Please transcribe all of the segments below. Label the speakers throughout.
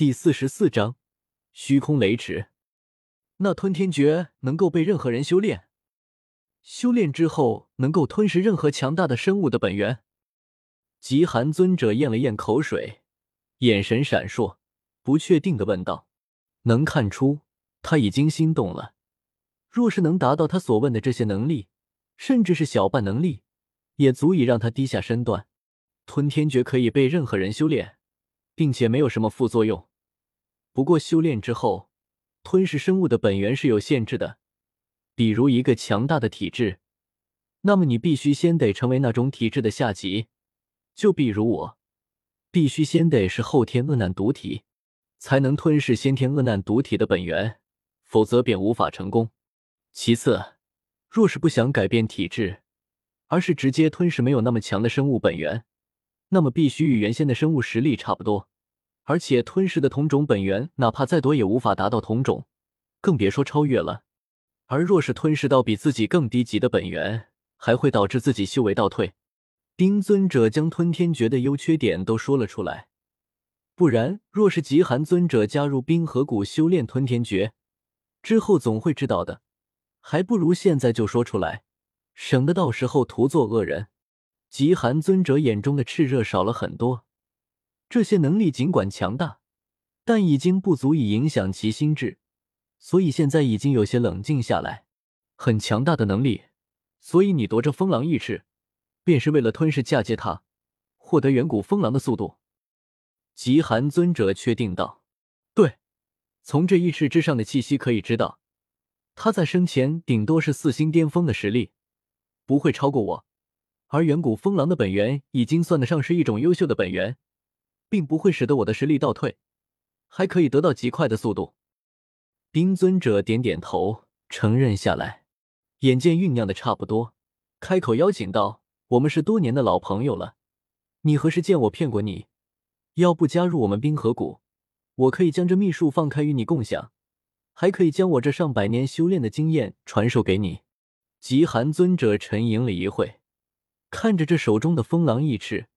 Speaker 1: 第四十四章虚空雷池。那吞天诀能够被任何人修炼，修炼之后能够吞噬任何强大的生物的本源。极寒尊者咽了咽口水，眼神闪烁，不确定的问道：“能看出他已经心动了。若是能达到他所问的这些能力，甚至是小半能力，也足以让他低下身段。吞天诀可以被任何人修炼，并且没有什么副作用。”不过修炼之后，吞噬生物的本源是有限制的。比如一个强大的体质，那么你必须先得成为那种体质的下级。就比如我，必须先得是后天恶难毒体，才能吞噬先天恶难毒体的本源，否则便无法成功。其次，若是不想改变体质，而是直接吞噬没有那么强的生物本源，那么必须与原先的生物实力差不多。而且吞噬的同种本源，哪怕再多也无法达到同种，更别说超越了。而若是吞噬到比自己更低级的本源，还会导致自己修为倒退。冰尊者将吞天诀的优缺点都说了出来。不然，若是极寒尊者加入冰河谷修炼吞天诀之后，总会知道的。还不如现在就说出来，省得到时候徒做恶人。极寒尊者眼中的炽热少了很多。这些能力尽管强大，但已经不足以影响其心智，所以现在已经有些冷静下来。很强大的能力，所以你夺着风狼意志，便是为了吞噬嫁接他，获得远古风狼的速度。极寒尊者确定道：“对，从这意识之上的气息可以知道，他在生前顶多是四星巅峰的实力，不会超过我。而远古风狼的本源已经算得上是一种优秀的本源。”并不会使得我的实力倒退，还可以得到极快的速度。冰尊者点点头，承认下来。眼见酝酿的差不多，开口邀请道：“我们是多年的老朋友了，你何时见我骗过你？要不加入我们冰河谷，我可以将这秘术放开与你共享，还可以将我这上百年修炼的经验传授给你。”极寒尊者沉吟了一会，看着这手中的风狼翼翅，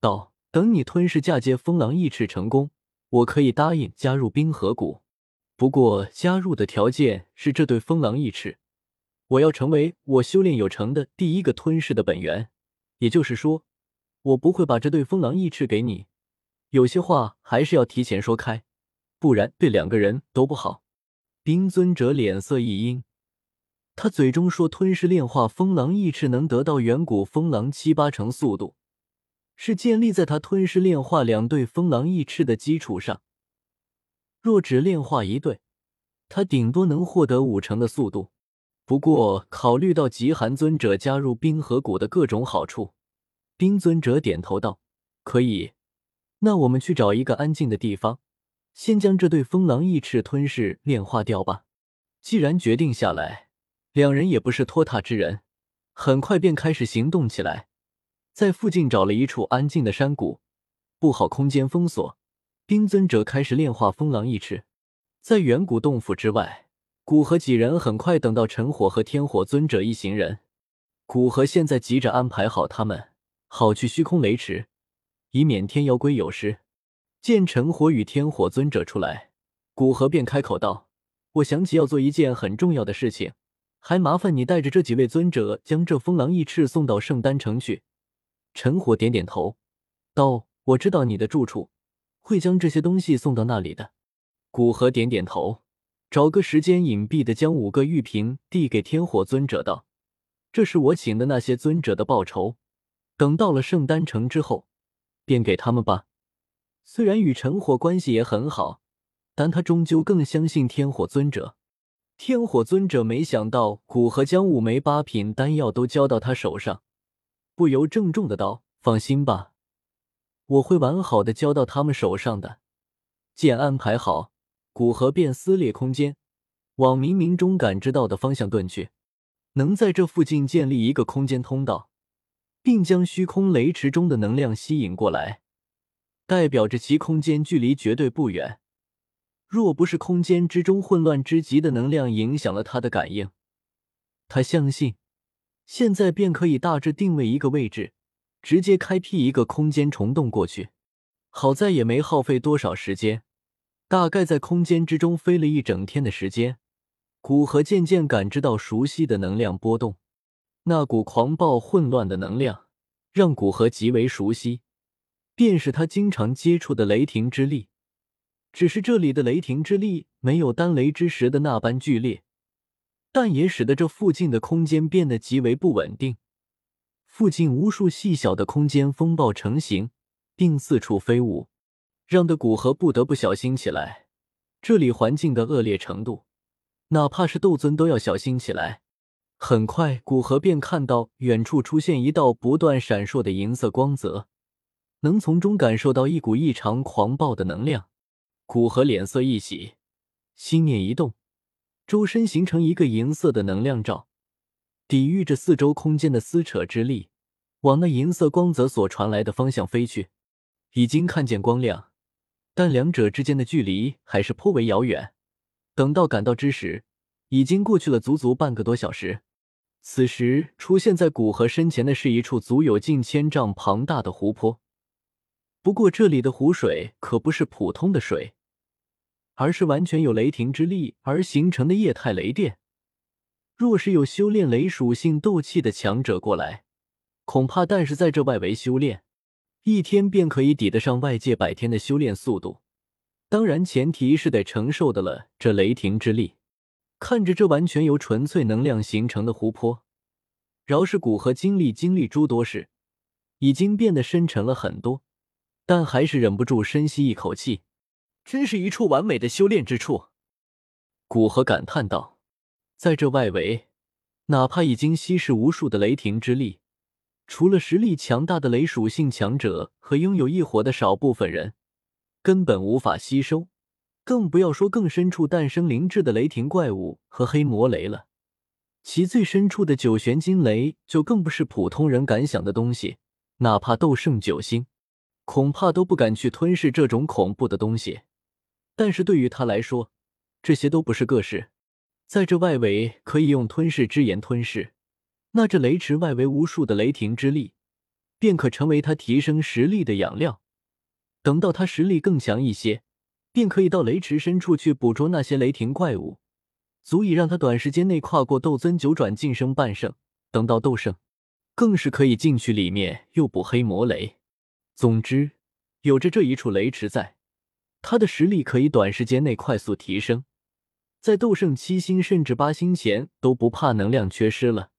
Speaker 1: 道。等你吞噬嫁接风狼翼翅成功，我可以答应加入冰河谷。不过加入的条件是这对风狼翼翅，我要成为我修炼有成的第一个吞噬的本源。也就是说，我不会把这对风狼翼翅给你。有些话还是要提前说开，不然对两个人都不好。冰尊者脸色一阴，他嘴中说吞噬炼化风狼翼翅能得到远古风狼七八成速度。是建立在他吞噬炼化两对风狼翼翅的基础上。若只炼化一对，他顶多能获得五成的速度。不过，考虑到极寒尊者加入冰河谷的各种好处，冰尊者点头道：“可以。那我们去找一个安静的地方，先将这对风狼翼翅吞噬炼化掉吧。”既然决定下来，两人也不是拖沓之人，很快便开始行动起来。在附近找了一处安静的山谷，布好空间封锁。冰尊者开始炼化风狼翼翅。在远古洞府之外，古河几人很快等到陈火和天火尊者一行人。古河现在急着安排好他们，好去虚空雷池，以免天妖龟有失。见陈火与天火尊者出来，古河便开口道：“我想起要做一件很重要的事情，还麻烦你带着这几位尊者将这风狼翼翅送到圣丹城去。”陈火点点头，道：“我知道你的住处，会将这些东西送到那里的。”古河点点头，找个时间隐蔽的将五个玉瓶递给天火尊者，道：“这是我请的那些尊者的报酬，等到了圣丹城之后，便给他们吧。”虽然与陈火关系也很好，但他终究更相信天火尊者。天火尊者没想到古河将五枚八品丹药都交到他手上。不由郑重的道：“放心吧，我会完好的交到他们手上的。”剑安排好，古河便撕裂空间，往冥冥中感知到的方向遁去。能在这附近建立一个空间通道，并将虚空雷池中的能量吸引过来，代表着其空间距离绝对不远。若不是空间之中混乱之极的能量影响了他的感应，他相信。现在便可以大致定位一个位置，直接开辟一个空间虫洞过去。好在也没耗费多少时间，大概在空间之中飞了一整天的时间，古河渐渐感知到熟悉的能量波动。那股狂暴混乱的能量让古河极为熟悉，便是他经常接触的雷霆之力。只是这里的雷霆之力没有丹雷之时的那般剧烈，但也使得这附近的空间变得极为不稳定。附近无数细小的空间风暴成型，并四处飞舞，让的古河不得不小心起来。这里环境的恶劣程度，哪怕是斗尊都要小心起来。很快，古河便看到远处出现一道不断闪烁的银色光泽，能从中感受到一股异常狂暴的能量。古河脸色一喜，心念一动，周身形成一个银色的能量罩，抵御着四周空间的撕扯之力，往那银色光泽所传来的方向飞去。已经看见光亮，但两者之间的距离还是颇为遥远。等到赶到之时，已经过去了足足半个多小时。此时出现在古河身前的是一处足有近千丈庞大的湖泊，不过这里的湖水可不是普通的水，而是完全有雷霆之力而形成的液态雷电。若是有修炼雷属性斗气的强者过来，恐怕但是在这外围修炼，一天便可以抵得上外界百天的修炼速度。当然，前提是得承受的了这雷霆之力。看着这完全由纯粹能量形成的湖泊，饶是古河经历经历诸多事，已经变得深沉了很多，但还是忍不住深吸一口气。真是一处完美的修炼之处，古河感叹道。在这外围，哪怕已经稀释无数的雷霆之力，除了实力强大的雷属性强者和拥有异火的少部分人，根本无法吸收。更不要说更深处诞生灵智的雷霆怪物和黑魔雷了，其最深处的九玄金雷就更不是普通人敢想的东西，哪怕斗圣九星，恐怕都不敢去吞噬这种恐怖的东西。但是对于他来说，这些都不是个事。在这外围可以用吞噬之炎吞噬，那这雷池外围无数的雷霆之力，便可成为他提升实力的养料。等到他实力更强一些。便可以到雷池深处去捕捉那些雷霆怪物，足以让他短时间内跨过斗尊九转晋升半圣。等到斗圣，更是可以进去里面诱捕黑魔雷。总之，有着这一处雷池在，他的实力可以短时间内快速提升，在斗圣七星甚至八星前都不怕能量缺失了。